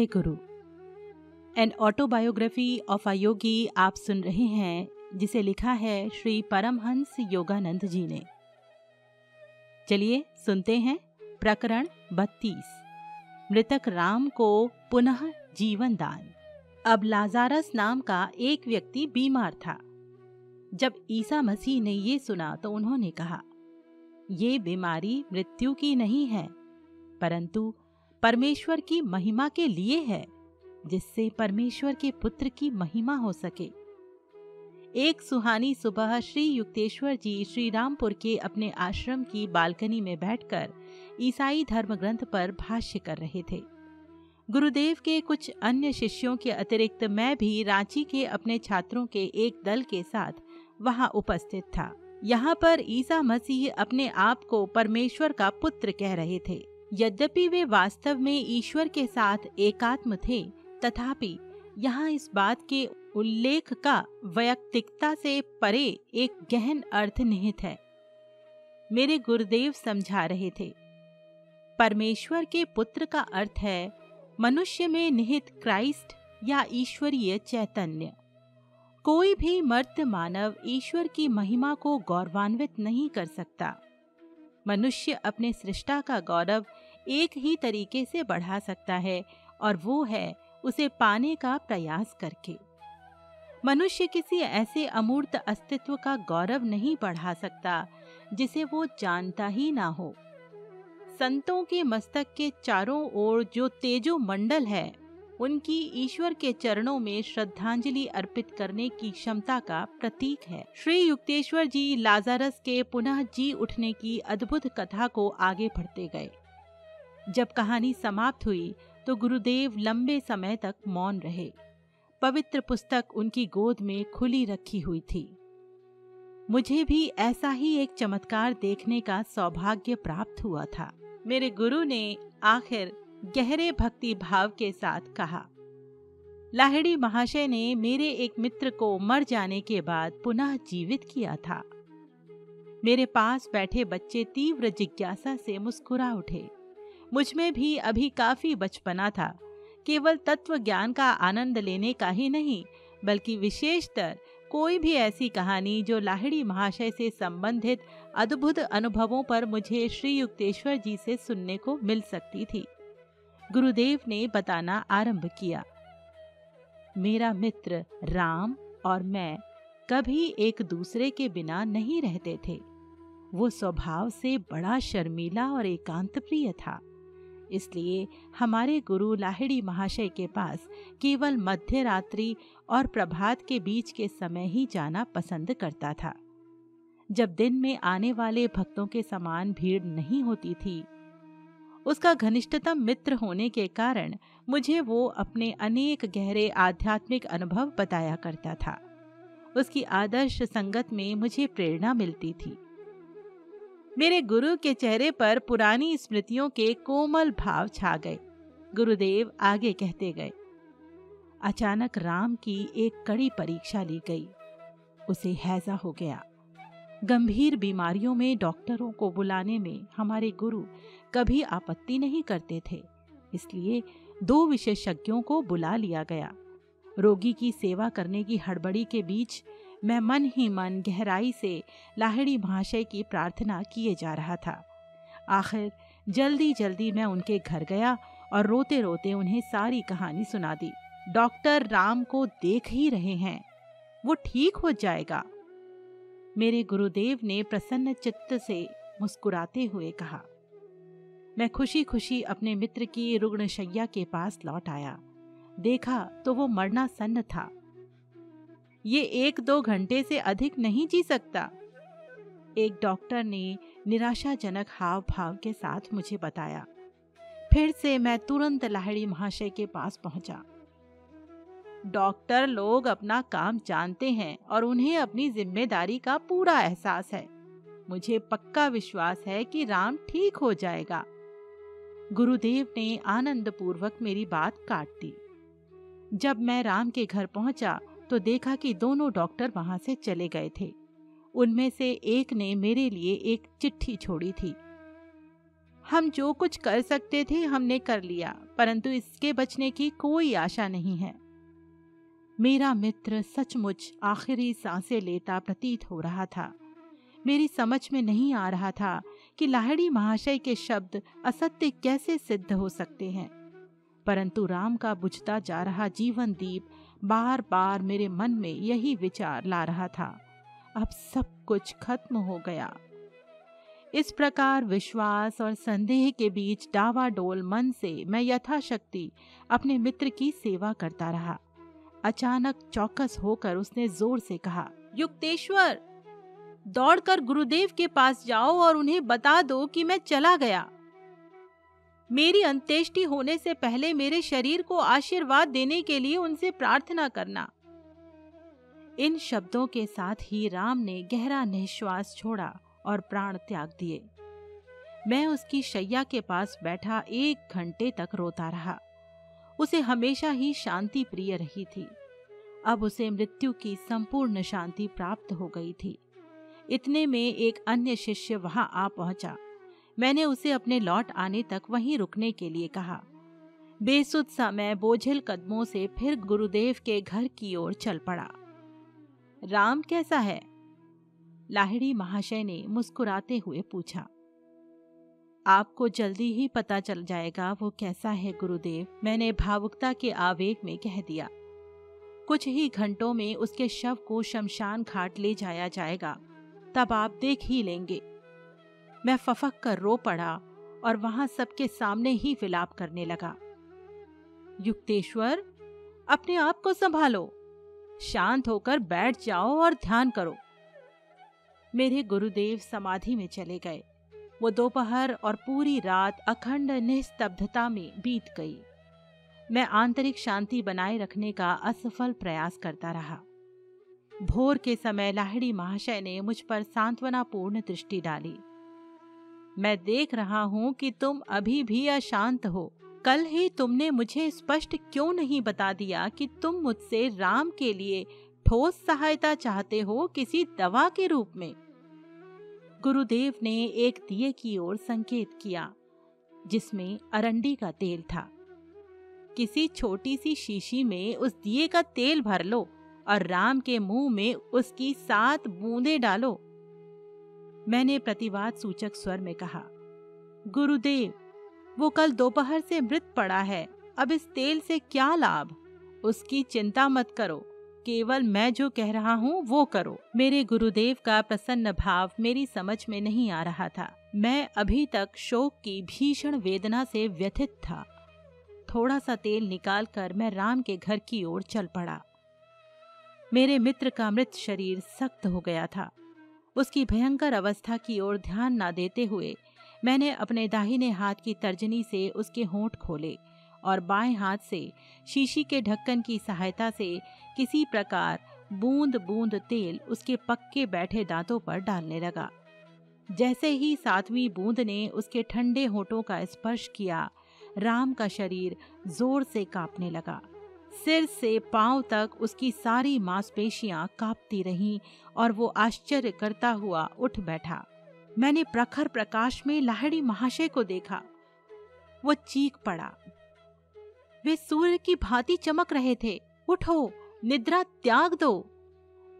जय गुरु an autobiography of a yogi आप सुन रहे हैं, जिसे लिखा है श्री परमहंस योगानंद जी ने। चलिए सुनते हैं प्रकरण बत्तीस। मृतक राम को पुनः जीवन दान। अब लाजारस नाम का एक व्यक्ति बीमार था। जब ईसा मसीह ने ये सुना तो उन्होंने कहा, ये बीमारी मृत्यु की नहीं है, परंतु परमेश्वर की महिमा के लिए है, जिससे परमेश्वर के पुत्र की महिमा हो सके। एक सुहानी सुबह श्री युक्तेश्वर जी श्री रामपुर के अपने आश्रम की बालकनी में बैठकर ईसाई धर्म ग्रंथ पर भाष्य कर रहे थे। गुरुदेव के कुछ अन्य शिष्यों के अतिरिक्त मैं भी रांची के अपने छात्रों के एक दल के साथ वहाँ उपस्थित था। यहाँ पर ईसा मसीह अपने आप को परमेश्वर का पुत्र कह रहे थे। यद्यपि वे वास्तव में ईश्वर के साथ एकात्म थे, तथापि यहाँ इस बात के उल्लेख का वैयक्तिकता से परे एक गहन अर्थ निहित है। मेरे गुरुदेव समझा रहे थे। परमेश्वर के पुत्र का अर्थ है मनुष्य में निहित क्राइस्ट या ईश्वरीय चैतन्य। कोई भी मर्त मानव ईश्वर की महिमा को गौरवान्वित नहीं कर सकता। मनुष्य अपने सृष्टा का गौरव एक ही तरीके से बढ़ा सकता है और वो है उसे पाने का प्रयास करके। मनुष्य किसी ऐसे अमूर्त अस्तित्व का गौरव नहीं बढ़ा सकता, जिसे वो जानता ही ना हो। संतों के मस्तक के चारों ओर जो तेजो मंडल है उनकी ईश्वर के चरणों में श्रद्धांजलि अर्पित करने की क्षमता का प्रतीक है। श्री युक्तेश्वर जी लाजारस के पुनः जी उठने की अद्भुत कथा को आगे बढ़ते गए। जब कहानी समाप्त हुई तो गुरुदेव लंबे समय तक मौन रहे। पवित्र पुस्तक उनकी गोद में खुली रखी हुई थी। मुझे भी ऐसा ही एक चमत्कार देखने का सौभाग्य प्राप्त हुआ था। मेरे गुरु ने आखिर गहरे भक्ति भाव के साथ कहा, लाहिड़ी महाशय ने मेरे एक मित्र को मर जाने के बाद पुनः जीवित किया था। मेरे पास बैठे बच्चे तीव्र जिज्ञासा से मुस्कुरा उठे। मुझमें भी अभी काफ़ी बचपना था। केवल तत्व ज्ञान का आनंद लेने का ही नहीं, बल्कि विशेषतर कोई भी ऐसी कहानी जो लाहिड़ी महाशय से संबंधित अद्भुत अनुभवों पर मुझे श्री युक्तेश्वर जी से सुनने को मिल सकती थी। गुरुदेव ने बताना आरंभ किया। मेरा मित्र राम और मैं कभी एक दूसरे के बिना नहीं रहते थे। वो स्वभाव से बड़ा शर्मीला और एकांत प्रिय था। इसलिए हमारे गुरु लाहिड़ी महाशय के पास केवल मध्य रात्रि और प्रभात के बीच के समय ही जाना पसंद करता था। जब दिन में आने वाले भक्तों के समान भीड़ नहीं होती थी उसका घनिष्ठतम मित्र होने के कारण मुझे वो अपने अनेक गहरे आध्यात्मिक अनुभव बताया करता था। उसकी आदर्श संगत में मुझे प्रेरणा मिलती थी। मेरे गुरु के चेहरे पर पुरानी स्मृतियों के कोमल भाव छा गए। गुरुदेव आगे कहते गए, अचानक राम की एक कड़ी परीक्षा ली गई। उसे हैजा हो गया। गंभीर बीमारियों में डॉक्टरों को बुलाने में हमारे गुरु कभी आपत्ति नहीं करते थे। इसलिए दो विशेषज्ञों को बुला लिया गया। रोगी की सेवा करने की हड़बड़ी के बीच मैं मन ही मन गहराई से लाहिड़ी महाशय की प्रार्थना किए जा रहा था। आखिर जल्दी जल्दी मैं उनके घर गया और रोते रोते उन्हें सारी कहानी सुना दी। डॉक्टर राम को देख ही रहे हैं। वो ठीक हो जाएगा। मेरे गुरुदेव ने प्रसन्न चित्त से मुस्कुराते हुए कहा मैं खुशी खुशी अपने मित्र की रुग्ण शैया के पास लौट आया। देखा तो वो मरना सन्न था। ये एक दो घंटे से अधिक नहीं जी सकता। एक डॉक्टर ने निराशाजनक हाव भाव के साथ मुझे बताया। फिर से मैं तुरंत लाहिड़ी महाशय के पास पहुँचा। डॉक्टर लोग अपना काम जानते हैं और उन्हें अपनी ज़िम्मेदारी का पूरा एहसास है। मुझे पक्का विश्वास है कि राम ठीक हो जाएगा। गुरुदेव ने आनंद पूर्वक मेरी बात काट दी। जब मैं राम के घर पहुँचा तो देखा कि दोनों डॉक्टर वहाँ से चले गए थे। उनमें से एक ने मेरे लिए एक चिट्ठी छोड़ी थी। हम जो कुछ कर सकते थे, हमने कर लिया, परंतु इसके बचने की कोई आशा नहीं है। मेरा मित्र सचमुच आखिरी साँसें लेता प्रतीत हो रहा था। मेरी समझ में नहीं आ रहा था कि लाहड़ी महाशय के शब्द असत्य कैसे सिद्ध हो सकते हैं। परंतु राम का बुझता जा रहा जीवन दीप बार बार मेरे मन में यही विचार ला रहा था। अब सब कुछ खत्म हो गया। इस प्रकार विश्वास और संदेह के बीच डावाडोल मन से मैं यथाशक्ति अपने मित्र की सेवा करता रहा। अचानक चौकस होकर उसने ज़ोर से कहा, युक्तेश्वर! दौड़कर गुरुदेव के पास जाओ और उन्हें बता दो कि मैं चला गया। मेरी अंत्येष्टि होने से पहले मेरे शरीर को आशीर्वाद देने के लिए उनसे प्रार्थना करना। इन शब्दों के साथ ही राम ने गहरा निश्वास छोड़ा और प्राण त्याग दिए। मैं उसकी शैया के पास बैठा एक घंटे तक रोता रहा। उसे हमेशा ही शांति प्रिय रही थी। अब उसे मृत्यु की संपूर्ण शांति प्राप्त हो गई थी। इतने में एक अन्य शिष्य वहाँ आ पहुँचा। मैंने उसे अपने लौट आने तक वहीं रुकने के लिए कहा। बेसुध सा मैं बोझिल कदमों से फिर गुरुदेव के घर की ओर चल पड़ा। राम कैसा है? लाहिड़ी महाशय ने मुस्कुराते हुए पूछा। आपको जल्दी ही पता चल जाएगा वो कैसा है गुरुदेव, मैंने भावुकता के आवेग में कह दिया। कुछ ही घंटों में उसके शव को शमशान घाट ले जाया जाएगा। तब आप देख ही लेंगे। मैं फफक कर रो पड़ा और वहाँ सबके सामने ही विलाप करने लगा। युक्तेश्वर, अपने आप को संभालो। शांत होकर बैठ जाओ और ध्यान करो। मेरे गुरुदेव समाधि में चले गए। वो दोपहर और पूरी रात अखंड निस्तब्धता में बीत गई। मैं आंतरिक शांति बनाए रखने का असफल प्रयास करता रहा। भोर के समय लाहिड़ी महाशय ने मुझ पर सांत्वनापूर्ण दृष्टि डाली। मैं देख रहा हूँ कि तुम अभी भी अशांत हो। कल ही तुमने मुझे स्पष्ट क्यों नहीं बता दिया कि तुम मुझसे राम के लिए ठोस सहायता चाहते हो किसी दवा के रूप में? गुरुदेव ने एक दिए की ओर संकेत किया, जिसमें अरंडी का तेल था। किसी छोटी सी शीशी में उस दिए का तेल भर लो। और राम के मुँह में उसकी सात बूंदे डालो। मैंने प्रतिवाद सूचक स्वर में कहा, गुरुदेव, वो कल दोपहर से मृत पड़ा है, अब इस तेल से क्या लाभ? उसकी चिंता मत करो, केवल मैं जो कह रहा हूँ वो करो। मेरे गुरुदेव का प्रसन्न भाव मेरी समझ में नहीं आ रहा था। मैं अभी तक शोक की भीषण वेदना से व्यथित था। थोड़ा सा तेल निकालकर मैं राम के घर की ओर चल पड़ा। मेरे मित्र का मृत शरीर सख्त हो गया था। उसकी भयंकर अवस्था की ओर ध्यान ना देते हुए मैंने अपने दाहिने हाथ की तर्जनी से उसके होंठ खोले और बाएँ हाथ से, शीशी के ढक्कन की सहायता से किसी प्रकार बूंद बूंद तेल उसके पक्के बैठे दांतों पर डालने लगा। जैसे ही सातवीं बूंद ने उसके ठंडे होठों का स्पर्श किया, राम का शरीर ज़ोर से कांपने लगा। सिर से पाँव तक उसकी सारी मांसपेशियाँ कांपती रहीं और वो आश्चर्य करता हुआ उठ बैठा। मैंने प्रखर प्रकाश में लाहड़ी महाशय को देखा। वो चीख पड़ा। वे सूर्य की भांति चमक रहे थे। उठो, निद्रा त्याग दो।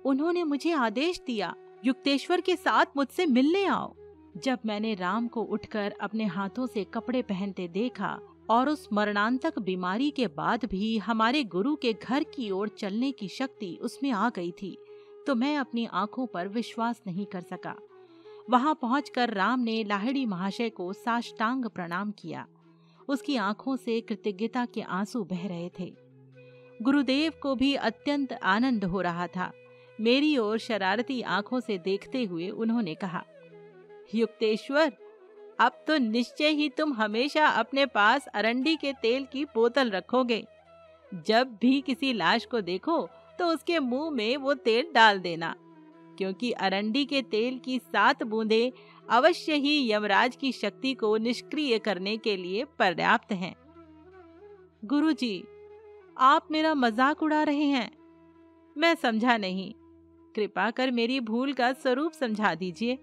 उन्होंने मुझे आदेश दिया, युक्तेश्वर के साथ मुझसे मिलने आओ। जब मैंने राम को उठकर अपने हाथों से कपड़े पहनते देखा और उस मरणांतक बीमारी के बाद भी हमारे गुरु के घर की ओर चलने की शक्ति उसमें आ गई थी तो मैं अपनी आँखों पर विश्वास नहीं कर सका। वहाँ पहुंचकर राम ने लाहिड़ी महाशय को साष्टांग प्रणाम किया। उसकी आँखों से कृतज्ञता के आँसू बह रहे थे। गुरुदेव को भी अत्यंत आनंद हो रहा था। मेरी ओर शरारती आँखों से देखते हुए उन्होंने कहा, युक्तेश्वर अब तो निश्चय ही तुम हमेशा अपने पास अरंडी के तेल की बोतल रखोगे। जब भी किसी लाश को देखो तो उसके मुँह में वो तेल डाल देना। क्योंकि अरंडी के तेल की सात बूंदे अवश्य ही यमराज की शक्ति को निष्क्रिय करने के लिए पर्याप्त हैं। गुरुजी, आप मेरा मज़ाक उड़ा रहे हैं। मैं समझा नहीं। कृपा कर मेरी भूल का स्वरूप समझा दीजिए।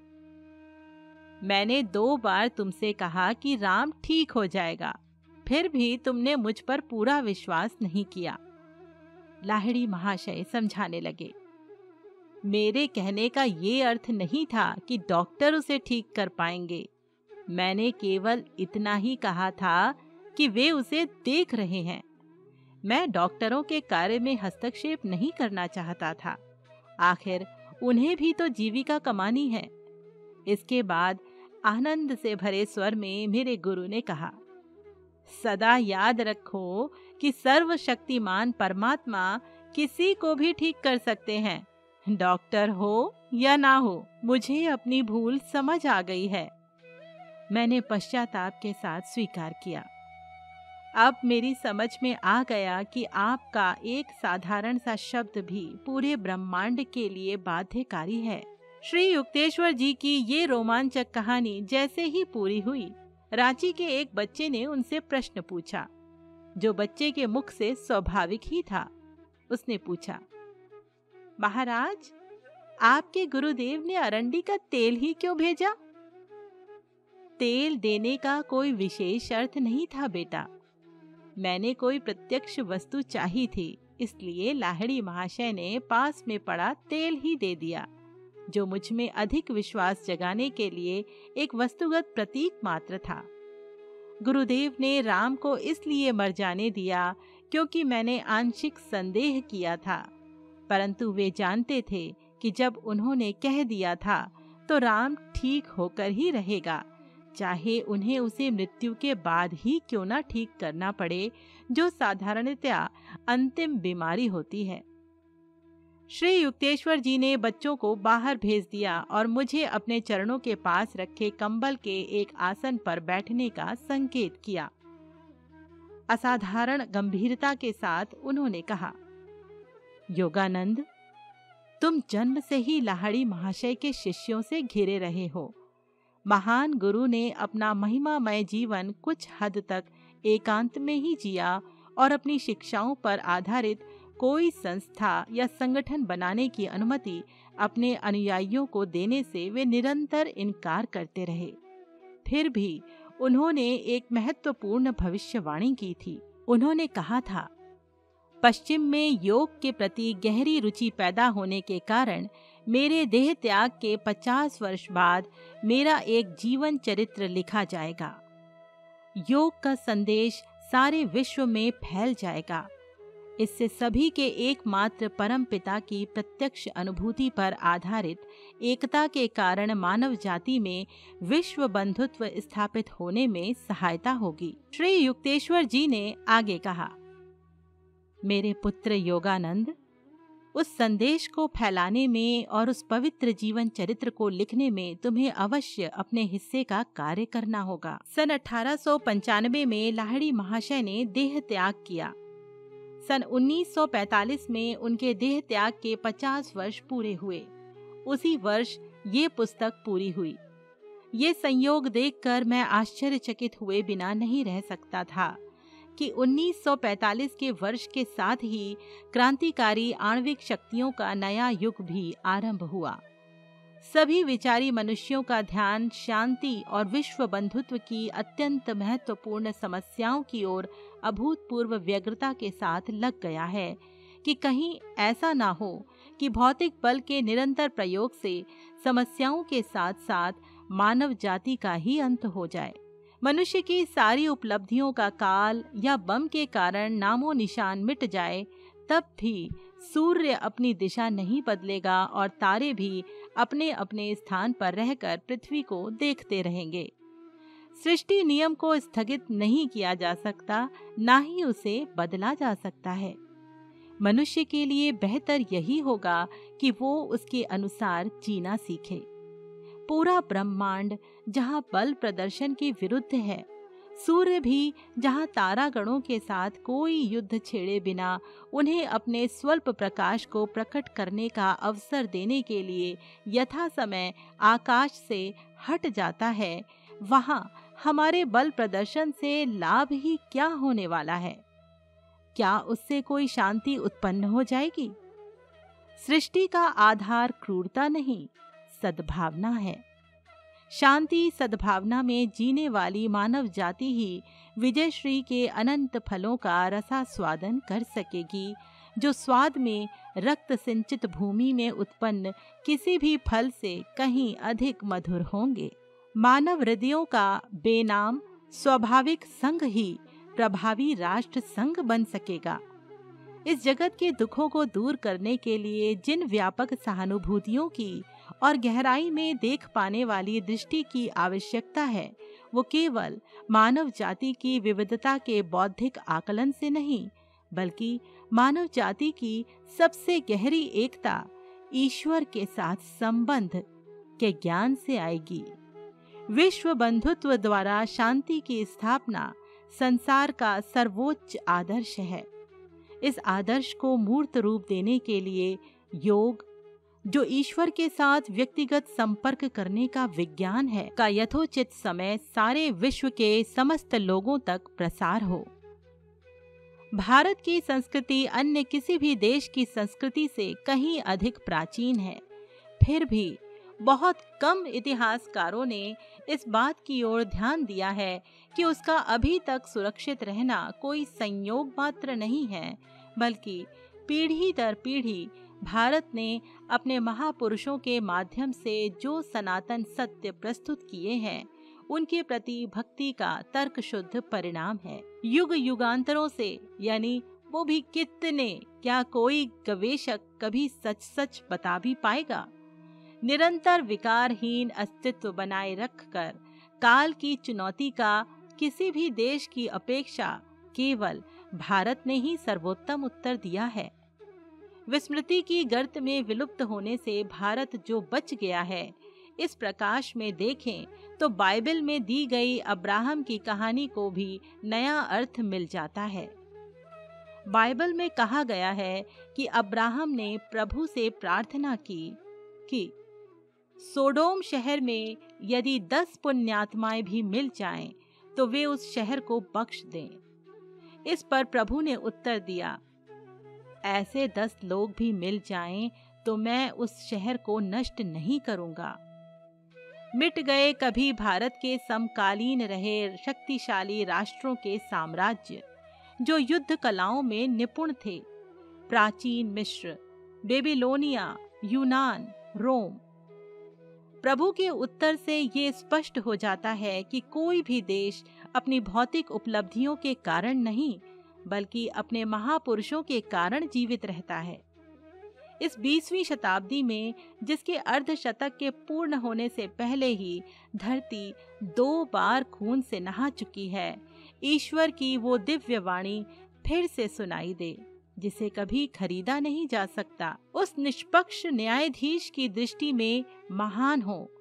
मैंने दो बार तुमसे कहा कि राम ठीक हो जाएगा। फिर भी तुमने मुझ पर पूरा विश्वास नहीं किया। लाहिड़ी महाशय समझाने लगे। मेरे कहने का ये अर्थ नहीं था कि डॉक्टर उसे ठीक कर पाएँगे। मैंने केवल इतना ही कहा था कि वे उसे देख रहे हैं। मैं डॉक्टरों के कार्य में हस्तक्षेप नहीं करना चाहता था। आखिर उन्हें भी तो जीविका कमानी है। इसके बाद आनंद से भरे स्वर में मेरे गुरु ने कहा, सदा याद रखो कि सर्वशक्तिमान परमात्मा किसी को भी ठीक कर सकते हैं। डॉक्टर हो या ना हो, मुझे अपनी भूल समझ आ गई है। मैंने पश्चाताप के साथ स्वीकार किया। अब मेरी समझ में आ गया कि आपका एक साधारण सा शब्द भी पूरे ब्रह्मांड के लिए बाध्यकारी है। श्री युक्तेश्वर जी की ये रोमांचक कहानी जैसे ही पूरी हुई, रांची के एक बच्चे ने उनसे प्रश्न पूछा, जो बच्चे के मुख से स्वाभाविक ही था। उसने पूछा, महाराज, आपके गुरुदेव ने अरंडी का तेल ही क्यों भेजा? तेल देने का कोई विशेष अर्थ नहीं था बेटा। मैंने कोई प्रत्यक्ष वस्तु चाही थी, इसलिए लाहड़ी महाशय ने पास में पड़ा तेल ही दे दिया। जो मुझमें अधिक विश्वास जगाने के लिए एक वस्तुगत प्रतीक मात्र था। गुरुदेव ने राम को इसलिए मर जाने दिया क्योंकि मैंने आंशिक संदेह किया था, परंतु वे जानते थे कि जब उन्होंने कह दिया था तो राम ठीक होकर ही रहेगा। चाहे उन्हें उसे मृत्यु के बाद ही क्यों ना ठीक करना पड़े, जो साधारणतया अंतिम बीमारी होती है। श्री युक्तेश्वर जी ने बच्चों को बाहर भेज दिया और मुझे अपने चरणों के पास रखे कंबल के एक आसन पर बैठने का संकेत किया। असाधारण गंभीरता के साथ उन्होंने कहा, योगानंद, तुम जन्म से ही लाहड़ी महाशय के शिष्यों से घिरे रहे हो। महान गुरु ने अपना महिमामय जीवन कुछ हद तक एकांत में ही जिया और अपनी शिक्षाओं पर आधारित कोई संस्था या संगठन बनाने की अनुमति अपने अनुयायियों को देने से वे निरंतर इनकार करते रहे। फिर भी उन्होंने एक महत्वपूर्ण भविष्यवाणी की थी। उन्होंने कहा था, पश्चिम में योग के प्रति गहरी रुचि पैदा होने के कारण मेरे देह त्याग के पचास वर्ष बाद मेरा एक जीवन चरित्र लिखा जाएगा। योग का संदेश सारे विश्व में फैल जाएगा। इससे सभी के एकमात्र परम पिता की प्रत्यक्ष अनुभूति पर आधारित एकता के कारण मानव जाति में विश्व बंधुत्व स्थापित होने में सहायता होगी। श्री युक्तेश्वर जी ने आगे कहा, मेरे पुत्र योगानंद, उस संदेश को फैलाने में और उस पवित्र जीवन चरित्र को लिखने में तुम्हें अवश्य अपने हिस्से का कार्य करना होगा। सन अठारह सौ पंचानवे में लाहड़ी महाशय ने देह त्याग किया। सन 1945 में उनके देह त्याग के 50 वर्ष पूरे हुए। उसी वर्ष ये पुस्तक पूरी हुई। ये संयोग देखकर मैं आश्चर्यचकित हुए बिना नहीं रह सकता था कि 1945 के वर्ष के साथ ही क्रांतिकारी आणविक शक्तियों का नया युग भी आरंभ हुआ। सभी विचारी मनुष्यों का ध्यान, शांति और विश्व बंधुत्व की अत्यंत महत्वपूर्ण समस्याओं की ओर अभूतपूर्व व्यग्रता के साथ लग गया है कि कहीं ऐसा ना हो कि भौतिक बल के निरंतर प्रयोग से समस्याओं के साथ साथ मानव जाति का ही अंत हो जाए। मनुष्य की सारी उपलब्धियों का काल या बम के कारण नामो निशान मिट जाए, तब भी सूर्य अपनी दिशा नहीं बदलेगा और तारे भी अपने अपने स्थान पर रहकर पृथ्वी को देखते रहेंगे। सृष्टि नियम को स्थगित नहीं किया जा सकता, ना ही उसे बदला जा सकता है। मनुष्य के लिए बेहतर यही होगा कि वो उसके अनुसार जीना सीखे। पूरा ब्रह्मांड जहाँ बल प्रदर्शन के विरुद्ध है सूर्य भी, जहाँ तारागणों के साथ कोई युद्ध छेड़े बिना उन्हें अपने स्वल्प प्रकाश को प्रकट करने का अवसर देने के लिए यथा समय आकाश से हट जाता है, वहाँ हमारे बल प्रदर्शन से लाभ ही क्या होने वाला है? क्या उससे कोई शांति उत्पन्न हो जाएगी? सृष्टि का आधार क्रूरता नहीं, सद्भावना है। शांति सद्भावना में जीने वाली मानव जाति ही विजय श्री के अनंत फलों का रसा स्वादन कर सकेगी, जो स्वाद में, रक्त सिंचित भूमि में उत्पन्न किसी भी फल से कहीं अधिक मधुर होंगे। मानव हृदयों का बेनाम स्वाभाविक संघ ही प्रभावी राष्ट्र संघ बन सकेगा। इस जगत के दुखों को दूर करने के लिए जिन व्यापक सहानुभूतियों की और गहराई में देख पाने वाली दृष्टि की आवश्यकता है। वो केवल मानव जाति की विविधता के बौद्धिक आकलन से नहीं, बल्कि मानव जाति की सबसे गहरी एकता, ईश्वर के साथ संबंध के ज्ञान से आएगी। विश्व बंधुत्व द्वारा शांति की स्थापना संसार का सर्वोच्च आदर्श है। इस आदर्श को मूर्त रूप देने के लिए योग जो ईश्वर के साथ व्यक्तिगत संपर्क करने का विज्ञान है, का यथोचित समय सारे विश्व के समस्त लोगों तक प्रसार हो। भारत की संस्कृति अन्य किसी भी देश की संस्कृति से कहीं अधिक प्राचीन है। फिर भी बहुत कम इतिहासकारों ने इस बात की ओर ध्यान दिया है कि उसका अभी तक सुरक्षित रहना कोई संयोग मात्र नहीं है, बल्कि पीढ़ी दर पीढ़ी भारत ने अपने महापुरुषों के माध्यम से जो सनातन सत्य प्रस्तुत किए हैं, उनके प्रति भक्ति का तर्क शुद्ध परिणाम है। युग युगांतरों से, यानी वो भी कितने, क्या कोई गवेशक कभी सच सच बता भी पाएगा? निरंतर विकारहीन अस्तित्व बनाए रखकर, काल की चुनौती का किसी भी देश की अपेक्षा केवल भारत ने ही सर्वोत्तम उत्तर दिया है। विस्मृति की गर्त में विलुप्त होने से भारत जो बच गया है। इस प्रकाश में देखें तो बाइबल में दी गई अब्राहम की कहानी को भी नया अर्थ मिल जाता है। बाइबल में कहा गया है कि अब्राहम ने प्रभु से प्रार्थना की कि सोडोम शहर में यदि दस पुण्यात्माएँ भी मिल जाएँ, तो वे उस शहर को बख्श दें। इस पर प्रभु ने उत्तर दिया ऐसे दस लोग भी मिल जाएँ, तो मैं उस शहर को नष्ट नहीं करूँगा। मिट गए कभी भारत के समकालीन रहे शक्तिशाली राष्ट्रों के साम्राज्य जो युद्ध कलाओं में निपुण थे। प्राचीन मिश्र बेबीलोनिया यूनान रोम। प्रभु के उत्तर से ये स्पष्ट हो जाता है कि कोई भी देश अपनी भौतिक उपलब्धियों के कारण नहीं बल्कि अपने महापुरुषों के कारण जीवित रहता है। इस बीसवीं शताब्दी में, जिसके अर्ध शतक के पूर्ण होने से पहले ही धरती दो बार खून से नहा चुकी है, ईश्वर की वो दिव्य वाणी फिर से सुनाई दे, जिसे कभी खरीदा नहीं जा सकता। उस निष्पक्ष न्यायाधीश की दृष्टि में महान हो।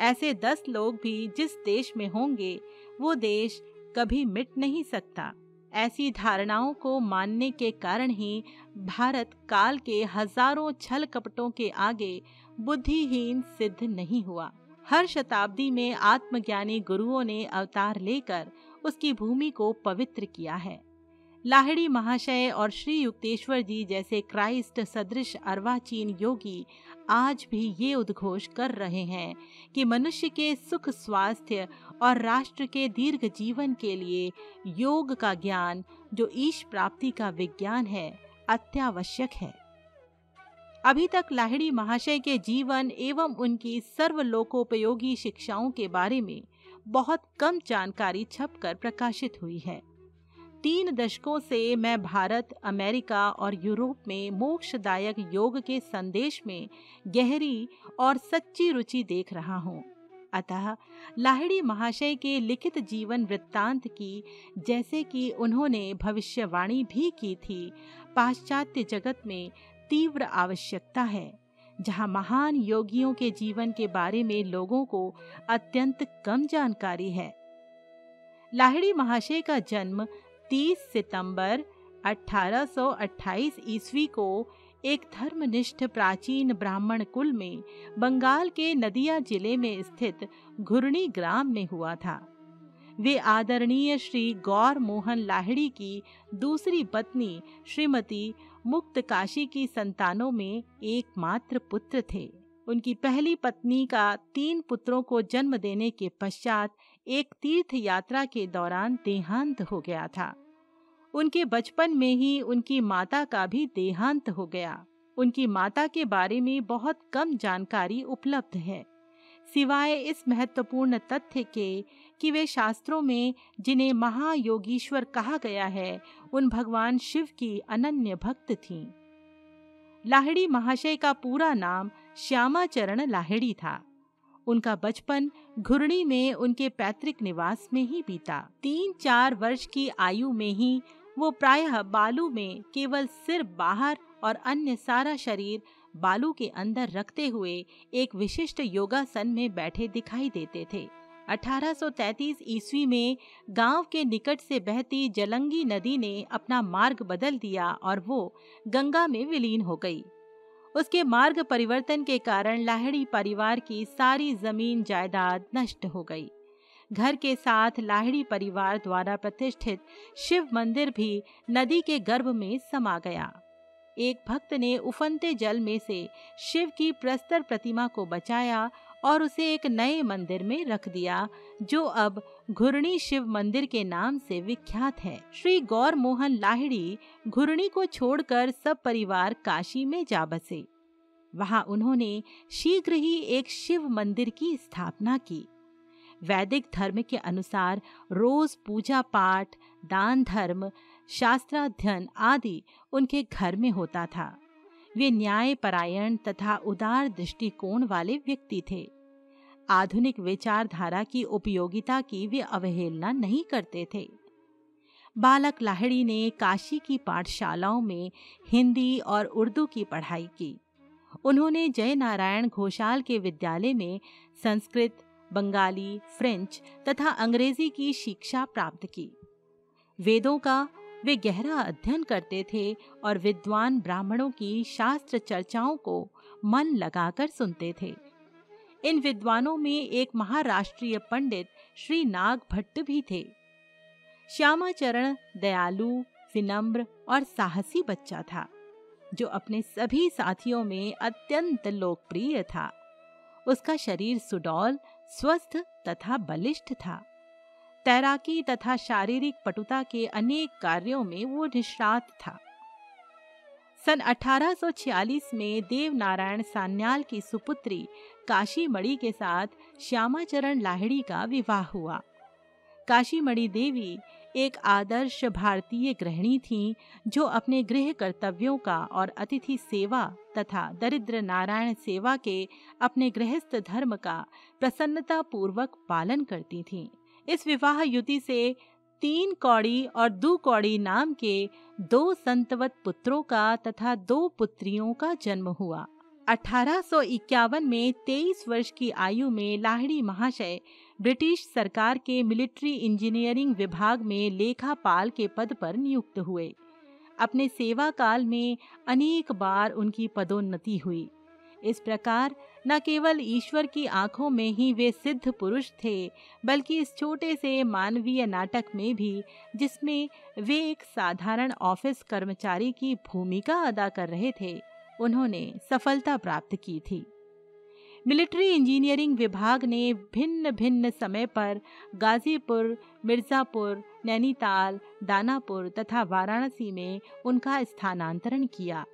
ऐसे दस लोग भी जिस देश में होंगे, वो देश कभी मिट नहीं सकता। ऐसी धारणाओं को मानने के कारण ही भारत काल के हज़ारों छल कपटों के आगे बुद्धिहीन सिद्ध नहीं हुआ। हर शताब्दी में आत्मज्ञानी गुरुओं ने अवतार लेकर उसकी भूमि को पवित्र किया है। लाहिड़ी महाशय और श्री युक्तेश्वर जी जैसे क्राइस्ट सदृश अर्वाचीन योगी आज भी ये उद्घोष कर रहे हैं कि मनुष्य के सुख स्वास्थ्य और राष्ट्र के दीर्घ जीवन के लिए योग का ज्ञान, जो ईश प्राप्ति का विज्ञान है, अत्यावश्यक है। अभी तक लाहिड़ी महाशय के जीवन एवं उनकी सर्वलोकोपयोगी शिक्षाओं के बारे में बहुत कम जानकारी छपकर प्रकाशित हुई है। तीन दशकों से मैं भारत, अमेरिका और यूरोप में मोक्षदायक योग के संदेश में गहरी और सच्ची रुचि देख रहा हूँ। अतः लाहिड़ी महाशय के लिखित जीवन वृत्तांत की, जैसे कि उन्होंने भविष्यवाणी भी की थी, पाश्चात्य जगत में तीव्र आवश्यकता है, जहाँ महान योगियों के जीवन के बारे में लोगों को अत्यंत कम जानकारी है। लाहिड़ी महाशय का जन्म 30 सितंबर 1828 ईस्वी को एक धर्मनिष्ठ प्राचीन ब्राह्मण कुल में बंगाल के नदिया ज़िले में स्थित घुरणी ग्राम में हुआ था। वे आदरणीय श्री गौर मोहन लाहिड़ी की दूसरी पत्नी श्रीमती मुक्त काशी की संतानों में एकमात्र पुत्र थे। उनकी पहली पत्नी का तीन पुत्रों को जन्म देने के पश्चात एक तीर्थ यात्रा के दौरान देहांत हो गया था। उनके बचपन में ही उनकी माता का भी देहांत हो गया। उनकी माता के बारे में बहुत कम जानकारी उपलब्ध है। सिवाय इस महत्वपूर्ण तथ्य के कि वे शास्त्रों में जिन्हें महायोगीश्वर कहा गया है, उन भगवान शिव की अनन्य भक्त थीं। लाहिड़ी महाशय का पूरा नाम श्यामाचरण लाहिड़ी था। उनका बचपन घुरणी में उनके पैतृक निवास में ही बीता। तीन चार वर्ष की आयु में ही वो प्रायः बालू में केवल सिर बाहर और अन्य सारा शरीर बालू के अंदर रखते हुए एक विशिष्ट योगासन में बैठे दिखाई देते थे। 1833 ईस्वी में गाँव के निकट से बहती जलंगी नदी ने अपना मार्ग बदल दिया और वो गंगा में विलीन हो गई। उसके मार्ग परिवर्तन के कारण लाहड़ी परिवार की सारी ज़मीन, जायदाद नष्ट हो गई। घर के साथ लाहिड़ी परिवार द्वारा प्रतिष्ठित शिव मंदिर भी नदी के गर्भ में समा गया। एक भक्त ने उफनते जल में से शिव की प्रस्तर प्रतिमा को बचाया और उसे एक नए मंदिर में रख दिया, जो अब घुरणी शिव मंदिर के नाम से विख्यात है। श्री गौर मोहन लाहिड़ी घुरणी को छोड़कर सब परिवार काशी में जा बसे। वहाँ उन्होंने शीघ्र ही एक शिव मंदिर की स्थापना की। वैदिक धर्म के अनुसार रोज पूजा पाठ, दान धर्म, शास्त्राध्ययन आदि उनके घर में होता था। वे न्याय परायण तथा उदार दृष्टिकोण वाले व्यक्ति थे। आधुनिक विचारधारा की उपयोगिता की वे अवहेलना नहीं करते थे। बालक लाहिड़ी ने काशी की पाठशालाओं में हिंदी और उर्दू की पढ़ाई की। उन्होंने जय नारायण घोषाल के विद्यालय में संस्कृत बंगाली, फ्रेंच तथा अंग्रेज़ी की शिक्षा प्राप्त की। वेदों का वे गहरा अध्ययन करते थे और विद्वान ब्राह्मणों की शास्त्र चर्चाओं को मन लगाकर सुनते थे। इन विद्वानों में एक महाराष्ट्रीय पंडित श्री नाग भट्ट भी थे। श्यामाचरण दयालु, विनम्र और साहसी बच्चा था, जो अपने सभी साथियों में अत्यंत लोकप्रिय था। उसका शरीर सुडौल स्वस्थ तथा बलिष्ठ था। तैराकी तथा शारीरिक पटुता के अनेक कार्यों में वो निष्णात था। सन 1846 में देवनारायण सान्याल की सुपुत्री काशी मड़ी के साथ श्यामाचरण लाहिड़ी का विवाह हुआ। काशी मणि देवी एक आदर्श भारतीय गृहिणी थीं, जो अपने गृह कर्तव्यों का और अतिथि सेवा तथा दरिद्र नारायण सेवा के अपने गृहस्थ धर्म का प्रसन्नता पूर्वक पालन करती थीं। इस विवाह युति से तीन कौड़ी और दो कौड़ी नाम के दो संतवत पुत्रों का तथा दो पुत्रियों का जन्म हुआ। अठारह सौ इक्यावन में 23 वर्ष की आयु में लाहड़ी महाशय ब्रिटिश सरकार के मिलिट्री इंजीनियरिंग विभाग में लेखापाल के पद पर नियुक्त हुए। अपने सेवा काल में अनेक बार उनकी पदोन्नति हुई। इस प्रकार न केवल ईश्वर की आँखों में ही वे सिद्ध पुरुष थे, बल्कि इस छोटे से मानवीय नाटक में भी, जिसमें वे एक साधारण ऑफ़िस कर्मचारी की भूमिका अदा कर रहे थे, उन्होंने सफलता प्राप्त की थी। मिलिट्री इंजीनियरिंग विभाग ने भिन्न भिन्न समय पर गाजीपुर, मिर्ज़ापुर, नैनीताल, दानापुर तथा वाराणसी में उनका स्थानांतरण किया।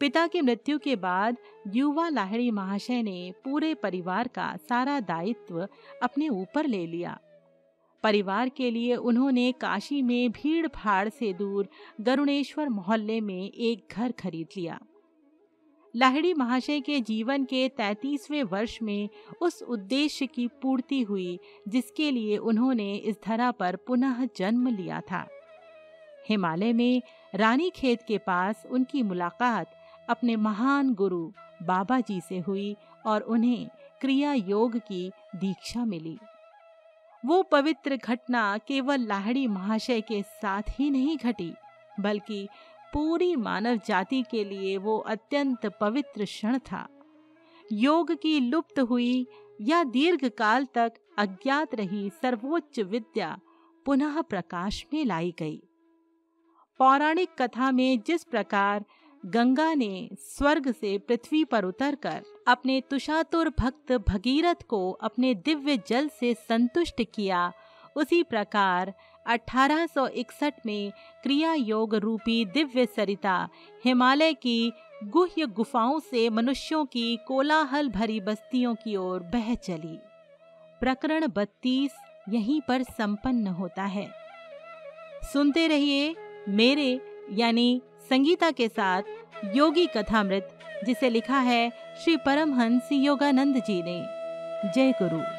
पिता की मृत्यु के बाद युवा लाहिड़ी महाशय ने पूरे परिवार का सारा दायित्व अपने ऊपर ले लिया। परिवार के लिए उन्होंने काशी में भीड़ भाड़ से दूर गरुणेश्वर मोहल्ले में एक घर खरीद लिया। लाहिड़ी महाशय के जीवन के तैतीसवें वर्ष में उस उद्देश्य की पूर्ति हुई, जिसके लिए उन्होंने इस धरा पर पुनः जन्म लिया था। हिमालय में रानी खेत के पास उनकी मुलाकात अपने महान गुरु बाबा जी से हुई और उन्हें क्रिया योग की दीक्षा मिली। वो पवित्र घटना केवल लाहड़ी महाशय के साथ ही नहीं घटी, बल्कि पूरी मानव जाति के लिए वो अत्यंत पवित्र क्षण था। योग की लुप्त हुई या दीर्घ काल तक अज्ञात रही सर्वोच्च विद्या पुनः प्रकाश में लाई गई। पौराणिक कथा में जिस प्रकार गंगा ने स्वर्ग से पृथ्वी पर उतरकर अपने तुषातुर भक्त भगीरथ को अपने दिव्य जल से संतुष्ट किया, उसी प्रकार 1861 में क्रिया योग रूपी दिव्य सरिता हिमालय की गुह्य गुफाओं से मनुष्यों की कोलाहल भरी बस्तियों की ओर बह चली। प्रकरण बत्तीस यहीं पर संपन्न होता है। सुनते रहिए मेरे यानी संगीता के साथ योगी कथामृत, जिसे लिखा है श्री परमहंस योगानंद जी ने। जय गुरु।